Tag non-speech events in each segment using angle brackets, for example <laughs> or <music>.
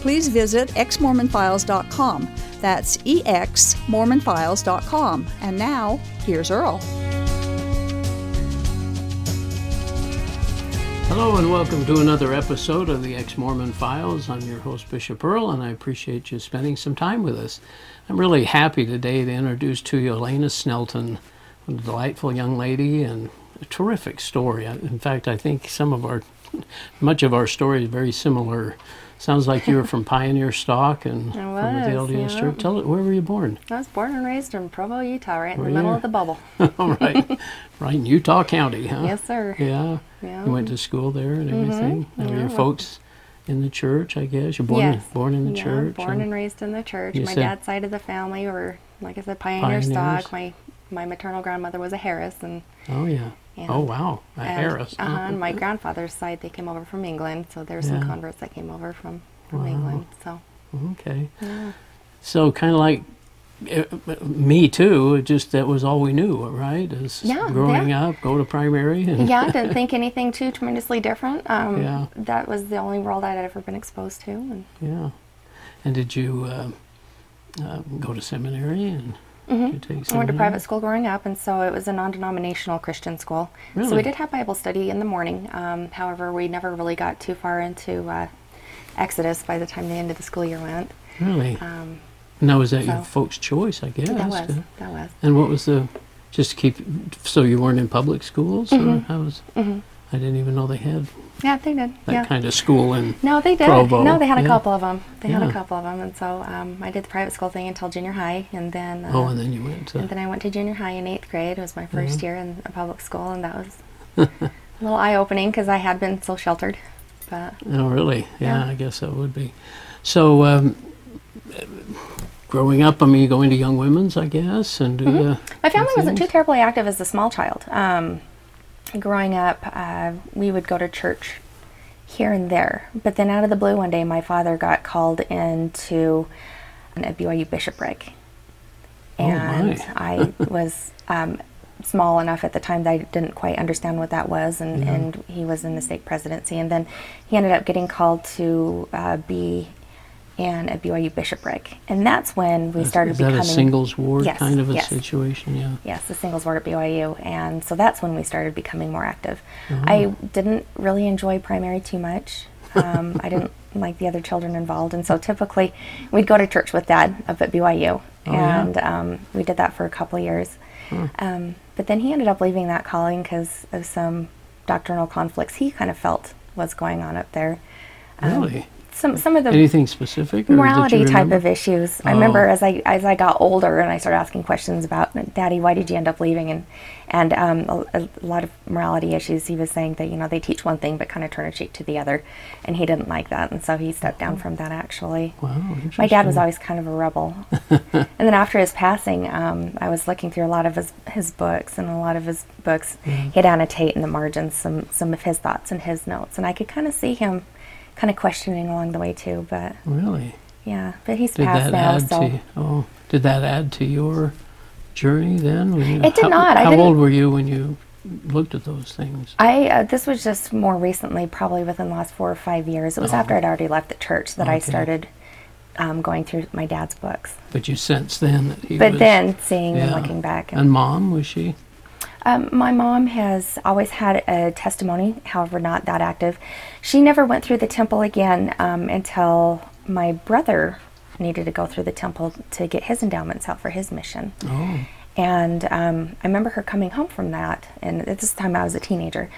please visit exmormonfiles.com. That's exmormonfiles.com. And now, here's Earl. Hello and welcome to another episode of the Ex Mormon Files. I'm your host, Bishop Earl, and I appreciate you spending some time with us. I'm really happy today to introduce to you Elena Snelten, a delightful young lady and a terrific story. In fact, I think some of our, much of our story is very similar. Sounds like you were from <laughs> Pioneer Stock and from the LDS yeah. Church. Tell it, where were you born? I was born and raised in Provo, Utah, right in the middle of the bubble. <laughs> All right, right in Utah County, huh? Yes, sir. Yeah. Yeah. You went to school there and mm-hmm. everything. And Yeah. your folks in the church, I guess. You're born yes. in, born in the yeah, church. Born and raised in the church. My dad's side of the family were, like I said, pioneer Pioneers. stock. My my maternal grandmother was a Harris, and, Oh yeah. and oh wow, a and, Harris. Uh-huh, and my grandfather's side, they came over from England, so there's Yeah. some converts that came over from from Wow. England. So Okay. yeah. So kind of like uh, me too. Just that was all we knew, right? Is Yeah, growing up, go to primary, and yeah, <laughs> didn't think anything too tremendously different. Um, Yeah. That was the only world I'd ever been exposed to. And yeah. And did you uh, uh, go to seminary and take I went to private school growing up, and so it was a non-denominational Christian school. So we did have Bible study in the morning. Um, however, we never really got too far into uh, Exodus by the time the end of the school year went. Really? Um, now was that your folks' choice? I guess. that was that was. And what was the? Just to keep. So you weren't in public schools, or how was? Mhm. I didn't even know they had Yeah, they did. that yeah. kind of school in. no, they did. Provo, No, they had a yeah. couple of them. They had Yeah. a couple of them, and so um, I did the private school thing until junior high, and then uh, Oh, and then you went to. and then I went to junior high in eighth grade. It was my 1st Mm-hmm. year in a public school, and that was <laughs> a little eye-opening because I had been so sheltered. But Oh, really? Yeah, Yeah. I guess that would be. So, um, growing up, I mean, going to Young Women's, I guess, and do Mm-hmm. the. My family wasn't too terribly active as a small child. Um, growing up, uh, we would go to church here and there. But then out of the blue one day, my father got called into a BYU bishopric. Oh. And I was um, small enough at the time that I didn't quite understand what that was. And, Yeah. and he was in the stake presidency. And then he ended up getting called to uh, be in a BYU bishopric. And that's when we started Is that becoming. a singles ward Yes, kind of a yes. situation? Yeah. Yes, the singles ward at BYU, and so that's when we started becoming more active. Oh. I didn't really enjoy primary too much. Um, I didn't <laughs> like the other children involved, and so typically we'd go to church with Dad up at BYU, Oh, yeah. and um, we did that for a couple of years. Um, but then he ended up leaving that calling because of some doctrinal conflicts he kind of felt was going on up there. Um, Really? Some some of the Anything specific? or morality type of issues. I remember Oh. as I as I got older and I started asking questions about Daddy, why did you end up leaving? And and um, a, a lot of morality issues. He was saying that you know they teach one thing but kind of turn a cheek to the other, and he didn't like that, and so he stepped down from that. Actually, Wow. my dad was always kind of a rebel. <laughs> and then after his passing, um, I was looking through a lot of his, his books, and a lot of his books, Mm-hmm. he'd annotate in the margins some, some of his thoughts and his notes. And I could kind of see him kind of questioning along the way, too. But Really? yeah, but he's Did passed that now, add so. to? Oh, did that add to your journey then? You- It did how, not. I How old were you when you looked at those things? I uh, this was just more recently, probably within the last four or five years. It was Oh. after I'd already left the church that I started um, going through my dad's books. But you sensed then that he But was. then seeing and looking back, And mom was she? Um, my mom has always had a testimony, however, not that active. She never went through the temple again um, until my brother needed to go through the temple to get his endowments out for his mission. Oh. And um, I remember her coming home from that, and at this time I was a teenager,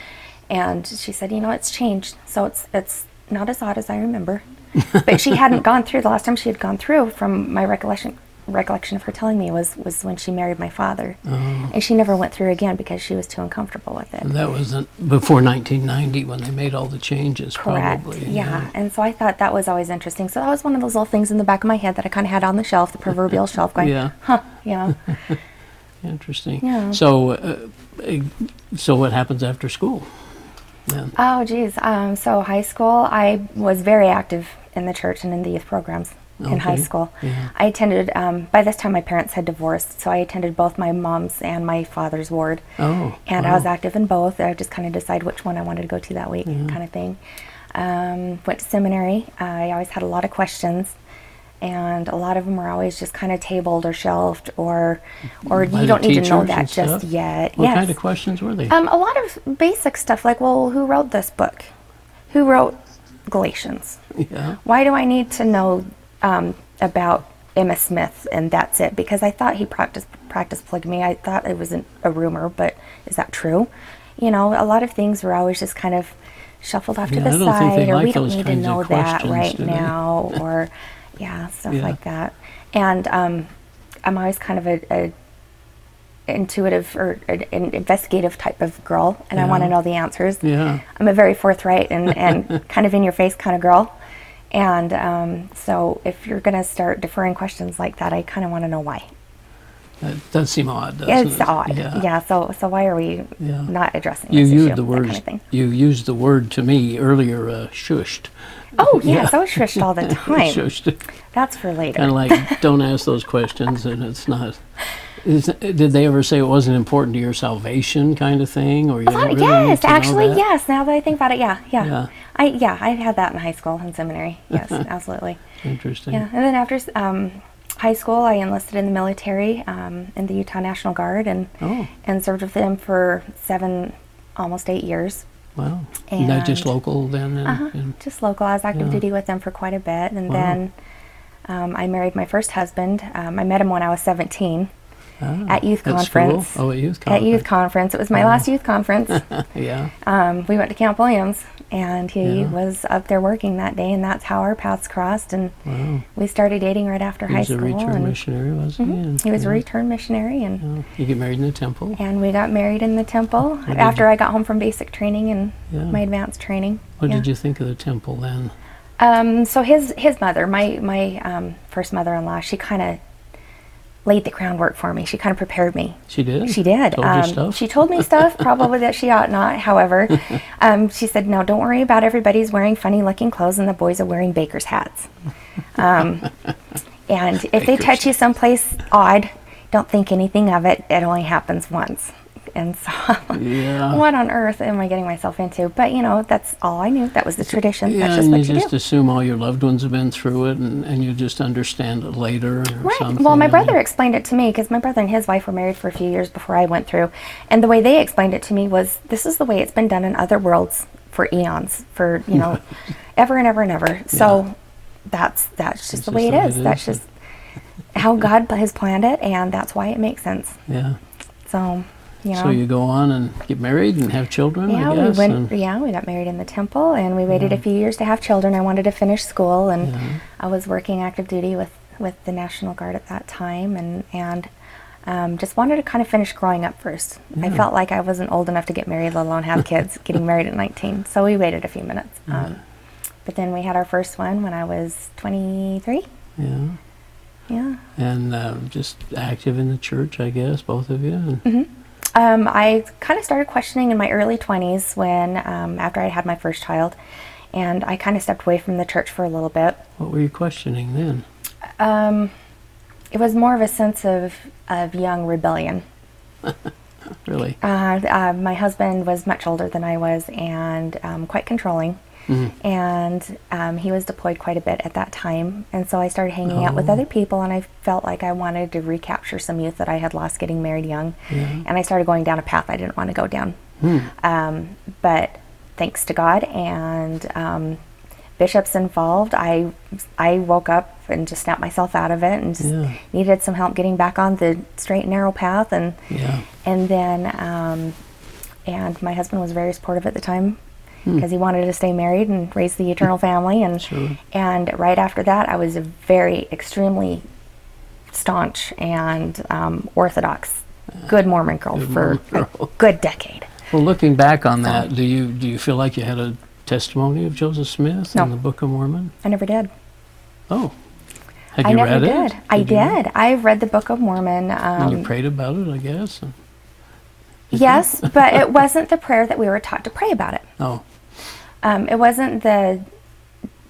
and she said, "You know, it's changed, so it's it's not as odd as I remember." <laughs> but she hadn't gone through the last time she had gone through, from my recollection recollection of her telling me was was when she married my father, Oh. and she never went through again because she was too uncomfortable with it. And that was before 1990 when they made all the changes, Correct. probably. Yeah. And so I thought that was always interesting. So that was one of those little things in the back of my head that I kind of had on the shelf, the proverbial shelf, going, Yeah. huh, you know. <laughs> Interesting. Yeah. So, uh, eh, so what happens after school? Then? Oh, geez. Um, so high school, I was very active in the church and in the youth programs in high school. Yeah. I attended. Um, by this time, my parents had divorced, so I attended both my mom's and my father's ward. Oh. and I was active in both. I just kind of decide which one I wanted to go to that week, kind of thing. Um, went to seminary. I always had a lot of questions, and a lot of them were always just kind of tabled or shelved, or or By you don't need to know that just yet. What yes. kind of questions were they? Um, a lot of basic stuff like, well, who wrote this book? Who wrote Galatians? yeah. Why do I need to know um, about Emma Smith and that's it? Because I thought he practiced practiced polygamy. I thought it was an, a rumor, but is that true? You know, a lot of things were always just kind of shuffled off Yeah, to the I don't think they side, or like we don't need to know that right now, <laughs> or yeah, stuff Yeah. like that. And um, I'm always kind of a, a intuitive or an investigative type of girl, and I want to know the answers. Yeah. I'm a very forthright and, and <laughs> kind of in your face kind of girl. And um, so if you're going to start deferring questions like that, I kind of want to know why. That does seem odd, doesn't It's it? odd. Yeah. yeah. So so why are we Yeah. not addressing You used issue? the word. kind of. You used the word to me earlier. Uh, shushed. Oh yes, I was shushed all the <laughs> time. shushed. That's for later. Of like, don't ask those questions, and it's not. Is, did they ever say it wasn't important to your salvation, kind of thing, or you Oh, really yes, actually, yes. Now that I think about it, yeah, yeah, Yeah. I yeah, I had that in high school and seminary. <laughs> Yes, absolutely. Interesting. Yeah, and then after um, high school, I enlisted in the military um, in the Utah National Guard and Oh, and served with them for seven, almost eight years. wow. And that just local then? And, Uh-huh. and- Just local. I was active Yeah. duty with them for quite a bit, and Wow. then um, I married my first husband. Um, I met him when I was 17 ah, at youth school? conference. Oh, at youth conference. At youth conference, it was my last youth conference. <laughs> yeah. um, we went to Camp Williams, and he Yeah. was up there working that day, and that's how our paths crossed. And Wow. we started dating right after He high school. He was a return missionary, wasn't he? And- he was a return missionary, and Oh, You get married in the temple. and we got married in the temple did after I got home from basic training and Yeah. my advanced training. What Yeah. did you think of the temple then? Um, so his his mother, my my um, first mother-in-law, she kind of laid the groundwork for me. She kind of prepared me. She did. She did. Told Um, stuff. She told me stuff probably that she ought not. However, <laughs> um, she said, "No, don't worry about everybody's wearing funny-looking clothes and the boys are wearing baker's hats. Um, and if they touch you someplace odd, don't think anything of it. It only happens once." And so, Yeah. <laughs> what on earth am I getting myself into? But you know, that's all I knew. That was the tradition. Yeah, that's just and what you you just do. assume all your loved ones have been through it, and, and you just understand it later or Right. something. Well, my brother explained it to me because my brother and his wife were married for a few years before I went through. And the way they explained it to me was this is the way it's been done in other worlds for eons, for, you know, <laughs> ever and ever and ever. So that's that's just the way just the way is. it That's is. just how God has planned it, and that's why it makes sense. Yeah. So, you know. So you go on and get married and have children, yeah, I guess. we went. Yeah, we got married in the temple, and we waited a few years to have children. I wanted to finish school, and Yeah. I was working active duty with with the National Guard at that time, and and um, just wanted to kind of finish growing up first. I felt like I wasn't old enough to get married, let alone have kids. <laughs> getting married at 19, so we waited a few minutes. Um, but then we had our first one when I was 23. yeah. Yeah. And uh, just active in the church, I guess, both of you. And, Um, I kind of started questioning in my early 20s when, um, after I had my first child, and I kind of stepped away from the church for a little bit. What were you questioning then? Um, it was more of a sense of, of young rebellion. <laughs> Really? Uh, uh, my husband was much older than I was and um, quite controlling. Mm-hmm. And um, he was deployed quite a bit at that time. And so I started hanging out with Oh. other people, and I felt like I wanted to recapture some youth that I had lost getting married young. Yeah. And I started going down a path I didn't want to go down. Hmm. Um, but thanks to God and um, bishops involved, I I woke up and just snapped myself out of it and just Yeah. needed some help getting back on the straight and narrow path. And Yeah. and then um, and my husband was very supportive at the time Hmm. because he wanted to stay married and raise the eternal family. And Sure. and right after that, I was a very extremely staunch and um, orthodox, good Mormon girl Good for Mormon a good decade. Well, looking back on that, do you do you feel like you had a testimony of Joseph Smith No. in the Book of Mormon? I never did. Oh, had I you never read did. it? I did. I've read the Book of Mormon. And Um, you prayed about it, I guess. and- yes, but it wasn't the prayer that we were taught to pray about it. Oh, Um, it wasn't the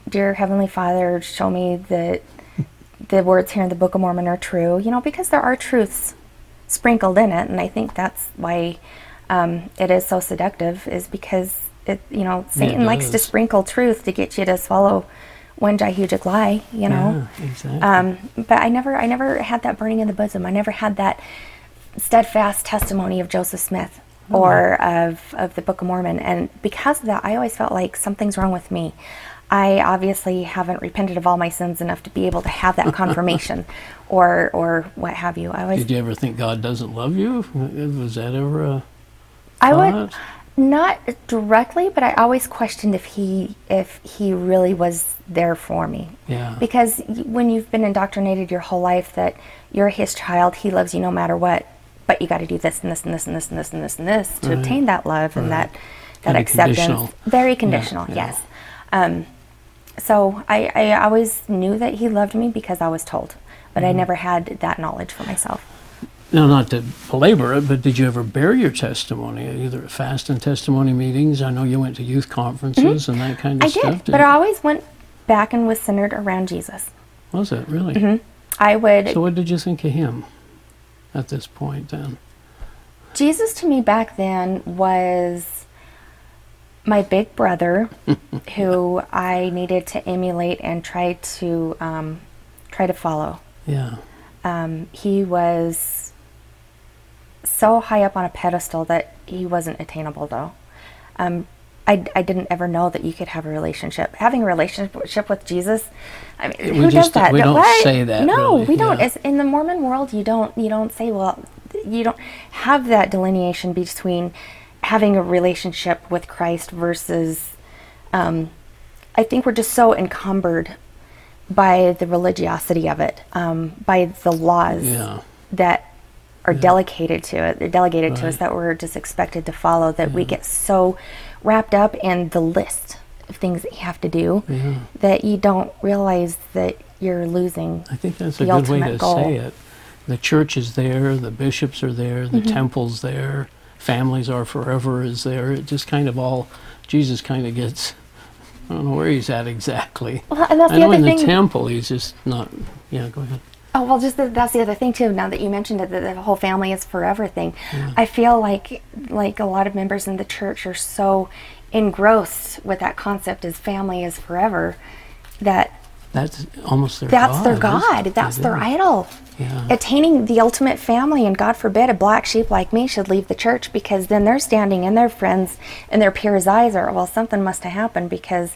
dear Heavenly Father, show me that the words here in the Book of Mormon are true. You know, because there are truths sprinkled in it, and I think that's why um, it is so seductive. Is because it, you know, Satan likes to sprinkle truth to get you to swallow one gigantic lie. You know. yeah, exactly. Um, but I never, I never had that burning in the bosom. I never had that steadfast testimony of Joseph Smith Mm-hmm. or of, of the Book of Mormon. And because of that, I always felt like something's wrong with me. I obviously haven't repented of all my sins enough to be able to have that confirmation <laughs> or, or what have you. I always, Did you ever think God doesn't love you? Was that ever a I would, not directly, but I always questioned if he, if he really was there for me. Yeah. Because when you've been indoctrinated your whole life that you're his child, he loves you no matter what, but you got to do this and this and this and this and this and this and this to Right. obtain that love and that that Kinda acceptance. conditional. Very conditional, yeah. yes. Um, so I, I always knew that he loved me because I was told, but Mm-hmm. I never had that knowledge for myself. No, not to belabor it, but did you ever bear your testimony, either at fast and testimony meetings? I know you went to youth conferences and that kind of Mm-hmm. I did, but I always went back and was centered around Jesus. Was it really? I would So, what did you think of him at this point then? Jesus to me back then was my big brother, <laughs> who I needed to emulate and try to um, try to follow. Yeah. Um, he was so high up on a pedestal that he wasn't attainable, though. Um, I, I didn't ever know that you could have a relationship. Having a relationship with Jesus, I mean, We who does that? we don't What? say that, No, really, we don't. yeah. In the Mormon world, you don't you don't say well, you don't have that delineation between having a relationship with Christ versus. Um, I think we're just so encumbered by the religiosity of it, um, by the laws Yeah. that are delegated to it. Delegated to us that we're just expected to follow. That we get so wrapped up in the list of things that you have to do Yeah. that you don't realize that you're losing. I think that's a good way to goal. say it. The church is there, the bishops are there, Mm-hmm. the temple's there, families are forever is there. It just kind of all, Jesus kind of gets, I don't know where he's at exactly. Well, and that's I the know other in thing. the temple he's just not, yeah, go ahead. Oh well, just the, that's the other thing too. Now that you mentioned it, that the whole family is forever thing, I feel like like a lot of members in the church are so engrossed with that concept as family is forever that That's almost their that's God. their god. That's their idol. Yeah. Attaining the ultimate family, and God forbid a black sheep like me should leave the church because then they're standing in their friends and their peers' eyes are well, something must have happened because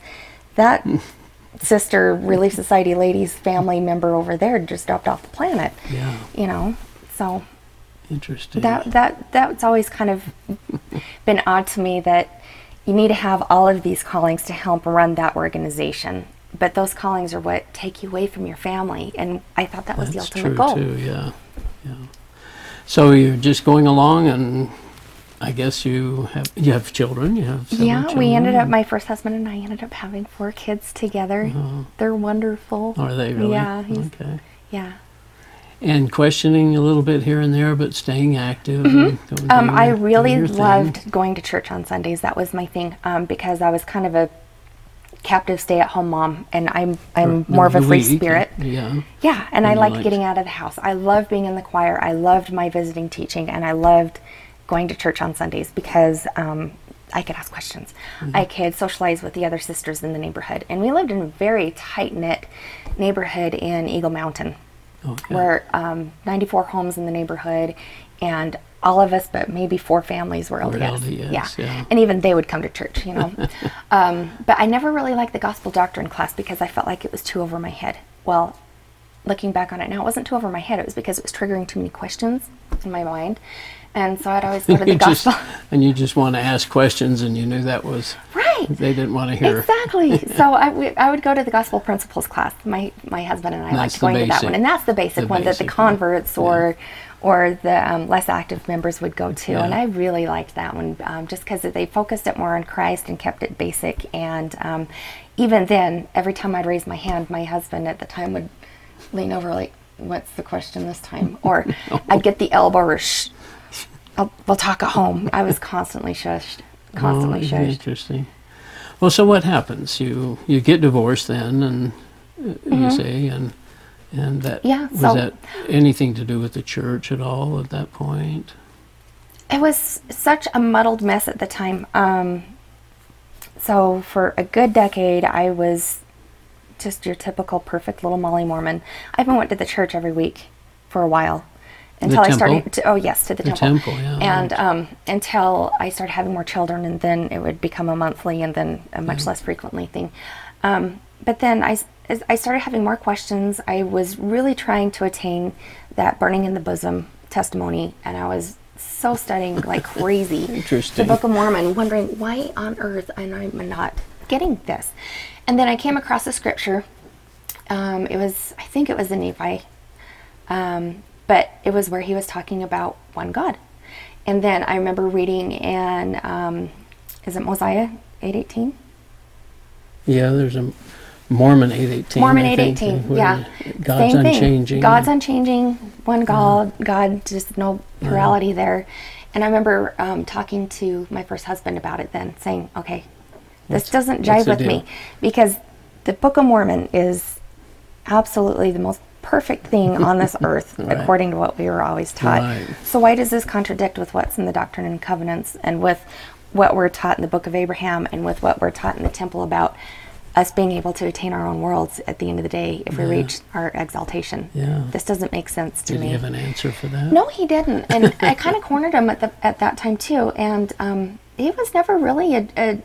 that <laughs> sister Relief Society ladies family member over there just dropped off the planet. Yeah. You know, so Interesting. that that that's always kind of been odd to me that you need to have all of these callings to help run that organization but those callings are what take you away from your family and i thought that was That's the ultimate true goal too. Yeah, yeah. So you're just going along, and I guess you have you have children. You have yeah we ended up my first husband and i ended up having four kids together they're wonderful Are they really? yeah Okay. yeah And questioning a little bit here and there, but staying active. and going Um, I really thing. loved going to church on Sundays. That was my thing um, because I was kind of a captive stay-at-home mom, and I'm I'm For more of a free week, spirit. Yeah. Yeah, and I you liked liked- getting out of the house. I loved being in the choir. I loved my visiting teaching, and I loved going to church on Sundays because um, I could ask questions. Mm-hmm. I could socialize with the other sisters in the neighborhood, and we lived in a very tight knit neighborhood in Eagle Mountain. Okay. Where um, 94 homes in the neighborhood, and all of us, but maybe four families were LDS. LDS, yeah. and even they would come to church, you know. <laughs> um, but I never really liked the gospel doctrine class because I felt like it was too over my head. Well, looking back on it now, it wasn't too over my head. It was because it was triggering too many questions in my mind, and so I'd always <laughs> go to the You just- gospel. <laughs> and you just want to ask questions, and you knew that was right. They didn't want to hear. Exactly. <laughs> so I, we, I would go to the gospel principles class. My my husband and I liked going to that one, and that's the basic the one that the basic one. converts or or the um, less active members would go to, and I really liked that one um, just because they focused it more on Christ and kept it basic. And um, even then, every time I'd raise my hand, my husband at the time would lean over like, "What's the question this time?" Or I'd get the elbow or "Shh, I'll, we'll talk at home." I was constantly shushed, constantly Oh, shushed. Interesting. Well, so what happens? You you get divorced then, and uh, you say, and and that Mm-hmm. Yeah, was so- that anything to do with the church at all at that point? It was such a muddled mess at the time. Um, so for a good decade, I was just your typical perfect little Molly Mormon. I even went to the church every week for a while until I started. To, oh yes, to the, The temple. temple, yeah, And right. um, until I started having more children, and then it would become a monthly, and then a much less frequently thing. Um, but then I, as I started having more questions. I was really trying to attain that burning in the bosom testimony, and I was so studying like <laughs> crazy Interesting. the Book of Mormon, wondering why on earth I'm not getting this. And then I came across a scripture. Um, it was, I think it was the Nephi, um, but it was where he was talking about one God. And then I remember reading in, um, is it Mosiah 818? Yeah, there's a Mormon eight eighteen. Mormon I think, 818, yeah. God's Same thing. unchanging. God's unchanging, one God, God, just no plurality there. And I remember um, talking to my first husband about it then, saying, okay, this doesn't jive with deal? me because the Book of Mormon is absolutely the most perfect thing on this <laughs> earth, Right. according to what we were always taught. Right. So why does this contradict with what's in the Doctrine and Covenants and with what we're taught in the Book of Abraham and with what we're taught in the Temple about us being able to attain our own worlds at the end of the day if we Yeah. reach our exaltation? Yeah. This doesn't make sense to me. Did me. he have an answer for that? No, he didn't, and <laughs> I kind of cornered him at the at that time too. And um, he was never really a, a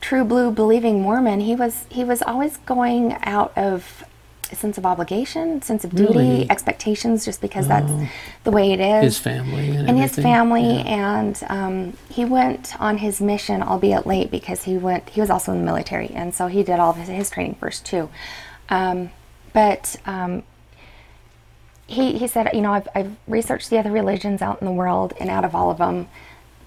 true blue believing Mormon. He was he was always going out of sense of obligation, sense of duty, Really? expectations, just because that's the way it is. His family and, and his family, Yeah. and um, he went on his mission, albeit late, because he went. He was also in the military, and so he did all of his, his training first too. Um, but um, he, he said, you know, I've, I've researched the other religions out in the world, and out of all of them,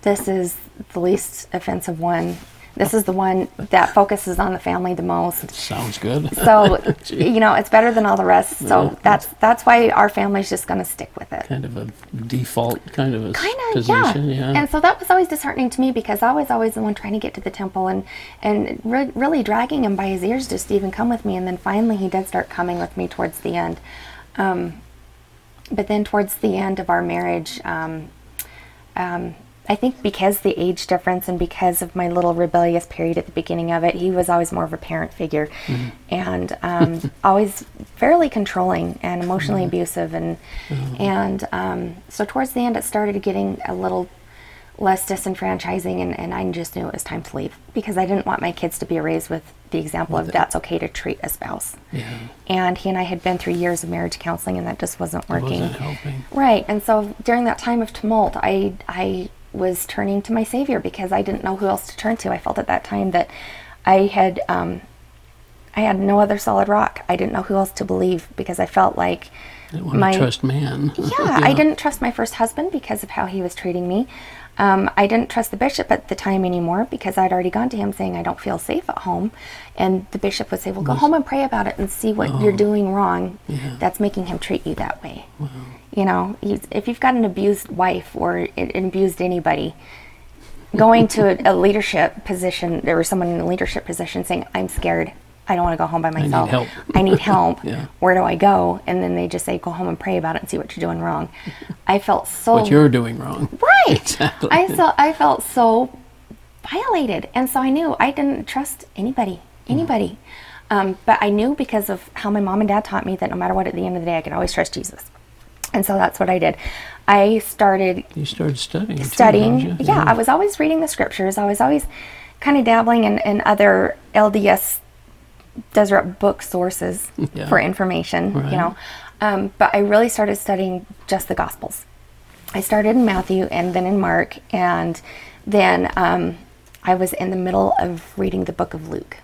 this is the least offensive one. This is the one that focuses on the family the most. Sounds good. So, <laughs> you know, it's better than all the rest. So Yeah. that's that's why our family's just going to stick with it. kind of a default kind of a Kind of, yeah. position. Yeah. And so that was always disheartening to me because I was always the one trying to get to the temple and and re- really dragging him by his ears just to even come with me. And then finally, he did start coming with me towards the end. Um, but then towards the end of our marriage, um, um, I think because the age difference and because of my little rebellious period at the beginning of it, he was always more of a parent figure, and um, <laughs> always fairly controlling and emotionally abusive, and and um, so towards the end, it started getting a little less disenfranchising, and, and I just knew it was time to leave because I didn't want my kids to be raised with the example of that's okay to treat a spouse. yeah. And he and I had been through years of marriage counseling, and that just wasn't It working. wasn't helping. Right. And so during that time of tumult, I I was turning to my Savior because I didn't know who else to turn to. I felt at that time that I had um, I had no other solid rock. I didn't know who else to believe because I felt like Didn't want my to trust man. <laughs> yeah, <laughs> I didn't trust my first husband because of how he was treating me. Um, I didn't trust the bishop at the time anymore because I'd already gone to him saying I don't feel safe at home, and the bishop would say, "Well, go home and pray about it and see what you're doing wrong. Yeah. That's making him treat you that way." You know, if you've got an abused wife or an abused anybody, going to <laughs> a, leadership position or someone in a leadership position saying, "I'm scared. I don't want to go home by myself. I need help." I need help. <laughs> Yeah. Where do I go?" And then they just say, "Go home and pray about it and see what you're doing wrong." I felt so What you're doing wrong. <laughs> right. Exactly. I felt I felt so violated, and so I knew I didn't trust anybody, anybody. Um, but I knew because of how my mom and dad taught me that no matter what, at the end of the day, I could always trust Jesus. And so that's what I did. I started You started studying. studying. didn't you? yeah, I was always reading the scriptures. I was always kind of dabbling in, in other LDS Deseret book sources <laughs> Yeah. for information, Right. you know. Um, but I really started studying just the Gospels. I started in Matthew and then in Mark, and then um, I was in the middle of reading the book of Luke.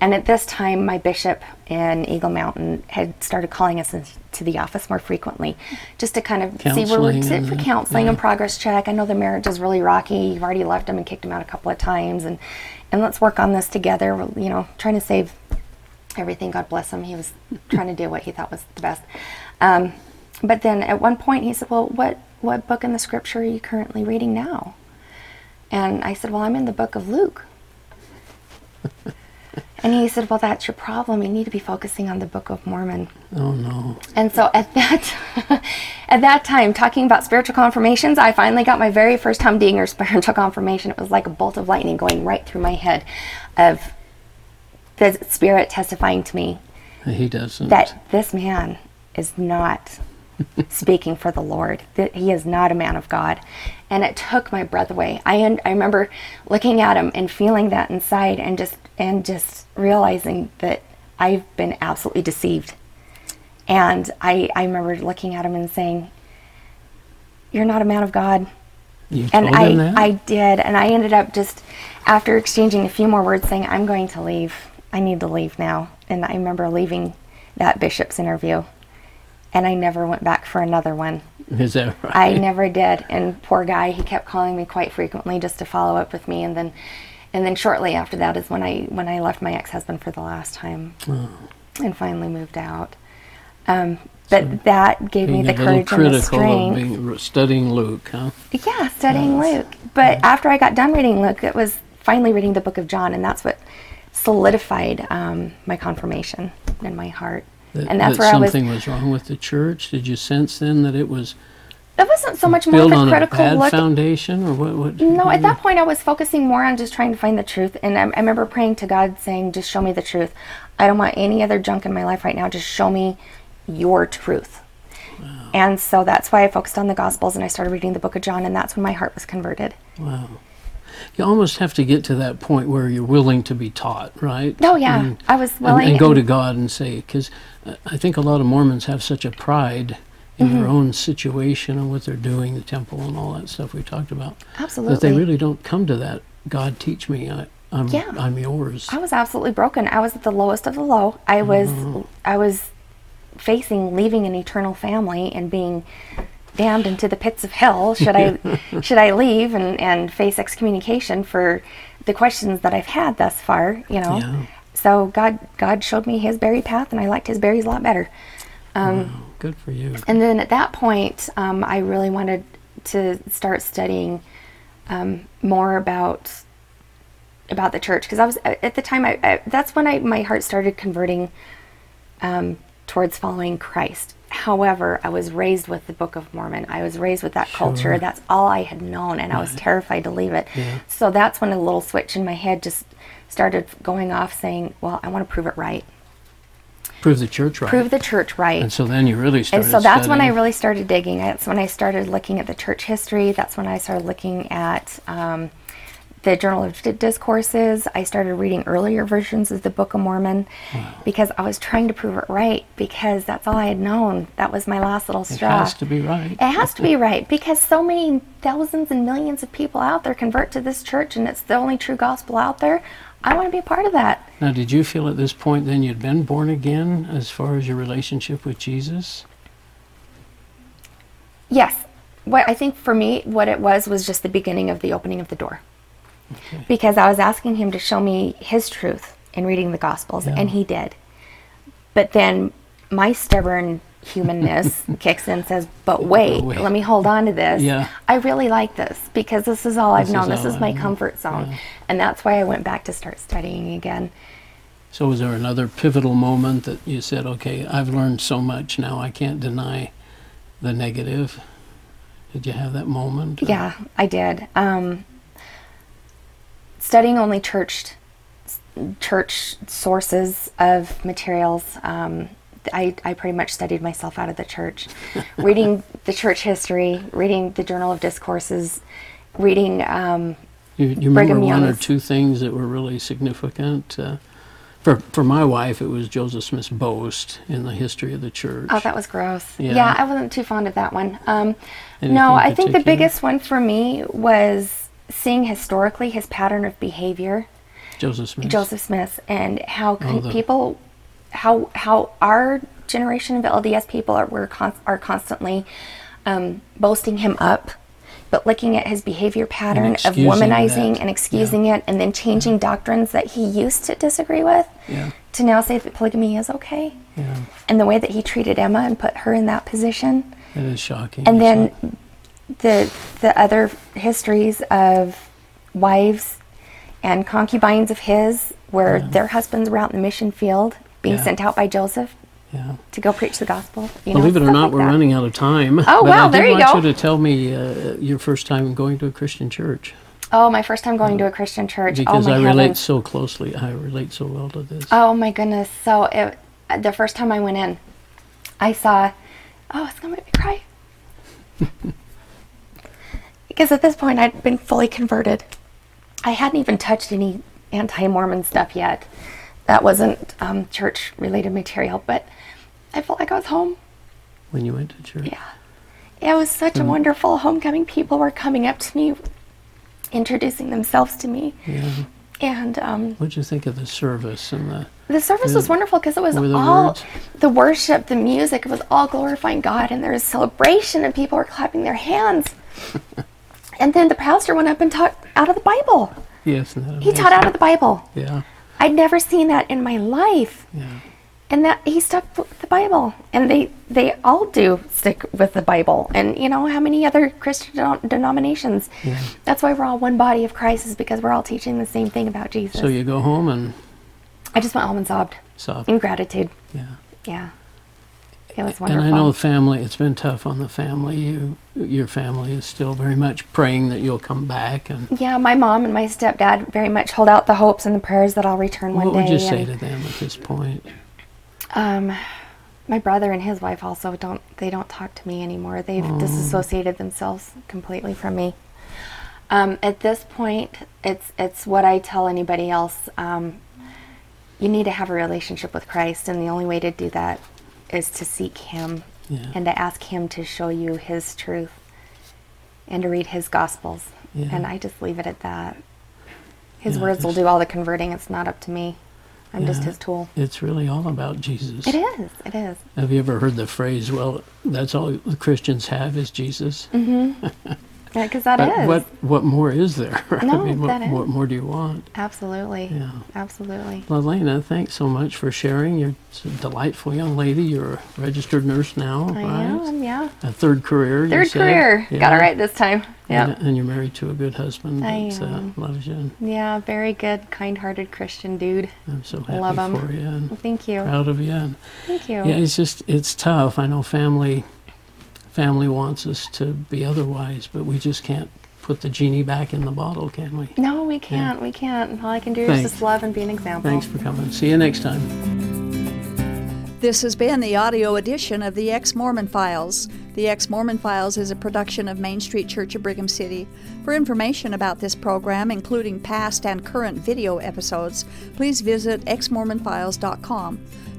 And at this time, my bishop in Eagle Mountain had started calling us into the office more frequently just to kind of see where we're Counseling at for counseling yeah. and progress check. I know the marriage is really rocky. You've already left him and kicked him out a couple of times. And, and let's work on this together. We're, You know, trying to save everything. God bless him. He was trying to do what he thought was the best. Um, but then at one point he said, "Well, what what book in the scripture are you currently reading now?" And I said, "Well, I'm in the book of Luke." <laughs> and he said, "Well, that's your problem. You need to be focusing on the Book of Mormon." Oh no. And so at that <laughs> at that time, talking about spiritual confirmations, I finally got my very first humdinger spiritual confirmation. It was like a bolt of lightning going right through my head of the spirit testifying to me He doesn't. that this man is not <laughs> speaking for the Lord. That he is not a man of God. And it took my breath away. I I remember looking at him and feeling that inside and just and just realizing that I've been absolutely deceived. And I I remember looking at him and saying, "You're not a man of God." you And I, that? I did, and I ended up just after exchanging a few more words saying, "I'm going to leave. I need to leave now." And I remember leaving that bishop's interview, and I never went back for another one. Is that right? I never did. And poor guy, he kept calling me quite frequently just to follow up with me, and then, and then shortly after that is when I when I left my ex-husband for the last time, Oh. and finally moved out. Um, but that gave me the courage and the strength. being, studying Luke, huh? Yeah, studying Luke. But after I got done reading Luke, it was finally reading the book of John, and that's what solidified um, my confirmation in my heart. That, and that's that where I was. something was wrong with the church. Did you sense then that it was It wasn't so much more of a a critical bad look. foundation, or what? what No, at that point, I was focusing more on just trying to find the truth. And I, I remember praying to God, saying, Just show me the truth. I don't want any other junk in my life right now. Just show me your truth. Wow. And so that's why I focused on the Gospels and I started reading the book of John, and that's when my heart was converted. Wow. You almost have to get to that point where you're willing to be taught, right? Oh, yeah. And- I was willing. and go and- to God and say, because I think a lot of Mormons have such a pride in Mm-hmm. their own situation and what they're doing, the temple and all that stuff we talked about, Absolutely. that they really don't come to that. God, teach me. I, I'm, Yeah. I'm yours. I was absolutely broken. I was at the lowest of the low. I was I was facing leaving an eternal family and being damned into the pits of hell should I <laughs> should I leave and, and face excommunication for the questions that I've had thus far, you know. Yeah. So God God showed me his berry path and I liked his berries a lot better. Wow, good for you. And then at that point, um, I really wanted to start studying um, more about about the church because I was at the time. I, I that's when I my heart started converting um, towards following Christ. However, I was raised with the Book of Mormon. I was raised with that culture. That's all I had known, and I was terrified to leave it. Yeah. So that's when a little switch in my head just started going off, saying, "Well, I want to prove it right. Prove the church right. Prove the church right." and so then you really and so that's when I really started digging. That's when I started looking at the church history. That's when I started looking at um, the Journal of Discourses. I started reading earlier versions of the Book of Mormon because I was trying to prove it right because that's all I had known. That was my last little straw. It has to be right. It has to be right because so many thousands and millions of people out there convert to this church and it's the only true gospel out there. I want to be a part of that. Now, did you feel at this point then you'd been born again as far as your relationship with Jesus? Yes. What I think for me, what it was was just the beginning of the opening of the door. Because I was asking him to show me his truth in reading the Gospels, and he did. But then my stubborn humanness <laughs> kicks in and says, But wait, wait. let me hold on to this. Yeah. I really like this because this is all I've This is known. This is I my know. comfort zone. Yeah. And that's why I went back to start studying again. So, was there another pivotal moment that you said, okay, I've learned so much now, I can't deny the negative? Did you have that moment? Yeah, I did. Um, studying only church church sources of materials. Um, I, I pretty much studied myself out of the church, <laughs> reading the church history, reading the Journal of Discourses, reading. Um, You, you remember one or two things that were really significant? Uh, for, for my wife, it was Joseph Smith's boast in the history of the church. oh, that was gross. Yeah. Yeah, I wasn't too fond of that one. Um, no, I think the biggest one for me was seeing historically his pattern of behavior, Joseph Smith. Joseph Smith, and how Oh, the- people, how how our generation of LDS people are we're con- are constantly um, boasting him up, but looking at his behavior pattern of womanizing that. and excusing it, and then changing doctrines that he used to disagree with, Yeah. to now say that polygamy is okay, Yeah. and the way that he treated Emma and put her in that position. It is shocking. And then it? The the other histories of wives and concubines of his, where their husbands were out in the mission field, being Yeah. sent out by Joseph yeah. to go preach the gospel. You know, Believe it or not, like we're that. running out of time. Oh, but wow, I there you want you to tell me uh, your first time going to a Christian church Oh, my first time going to a Christian church. because oh my I relate heavens. so closely. I relate so well to this. Oh my goodness. So it, the first time I went in, I saw, oh, it's gonna make me cry. Because at this point I'd been fully converted. I hadn't even touched any anti-Mormon stuff yet. That wasn't um, church-related material, but I felt like I was home. when you went to church. Yeah. It was such a Hmm. wonderful homecoming. People were coming up to me, introducing themselves to me. Yeah. And um, What'd you think of the service and the? The service was wonderful because it was the all words? the worship, the music, it was all glorifying God, and there was celebration, and people were clapping their hands. <laughs> and then the pastor went up and taught out of the Bible. Yes. He taught out of the Bible. Yeah. I'd never seen that in my life, Yeah. and that he stuck with the Bible, and they they all do stick with the Bible. And you know how many other Christian denom- denominations? Yeah. That's why we're all one body of Christ, is because we're all teaching the same thing about Jesus. So you go home and I just went home and sobbed sob. in gratitude. Yeah. Yeah. It was And. I know the family. It's been tough on the family. You, your family is still very much praying that you'll come back. And yeah, my mom and my stepdad very much hold out the hopes and the prayers that I'll return one day. what would you say to them at this point? um, my brother and his wife also don't they don't talk to me anymore. They've Oh. disassociated themselves completely from me. Um, at this point, it's it's what I tell anybody else. Um, you need to have a relationship with Christ, and the only way to do that is to seek Him Yeah. and to ask Him to show you His truth and to read His Gospels. Yeah. And I just leave it at that. His Yeah, words will do all the converting. It's not up to me. I'm just His tool. It's really all about Jesus. It is. It is. Have you ever heard the phrase, well, that's all the Christians have is Jesus? Yeah, mm-hmm. <laughs> because that is. What, what more is there? <laughs> No, I mean, what, that is. what more do you want? Absolutely. Yeah. Absolutely. Well, Elena, thanks so much for sharing. You're a delightful young lady. You're a registered nurse now, I right? am. Yeah. A third career. you Third career. Got it right this time. And, Yeah. and you're married to a good husband I that uh, am. loves you. And Yeah. Very good, kind-hearted Christian dude. I'm so happy Love 'em. for you and Thank you. proud of you. And Thank you. yeah, it's just it's tough. I know family family wants us to be otherwise, but we just can't put the genie back in the bottle, can we? No, we can't. We can't. All I can do is just love and be an example. Thanks for coming. See you next time. This has been the audio edition of the Ex Mormon Files. The Ex Mormon Files is a production of Main Street Church of Brigham City. For information about this program, including past and current video episodes, please visit exmormonfiles.com.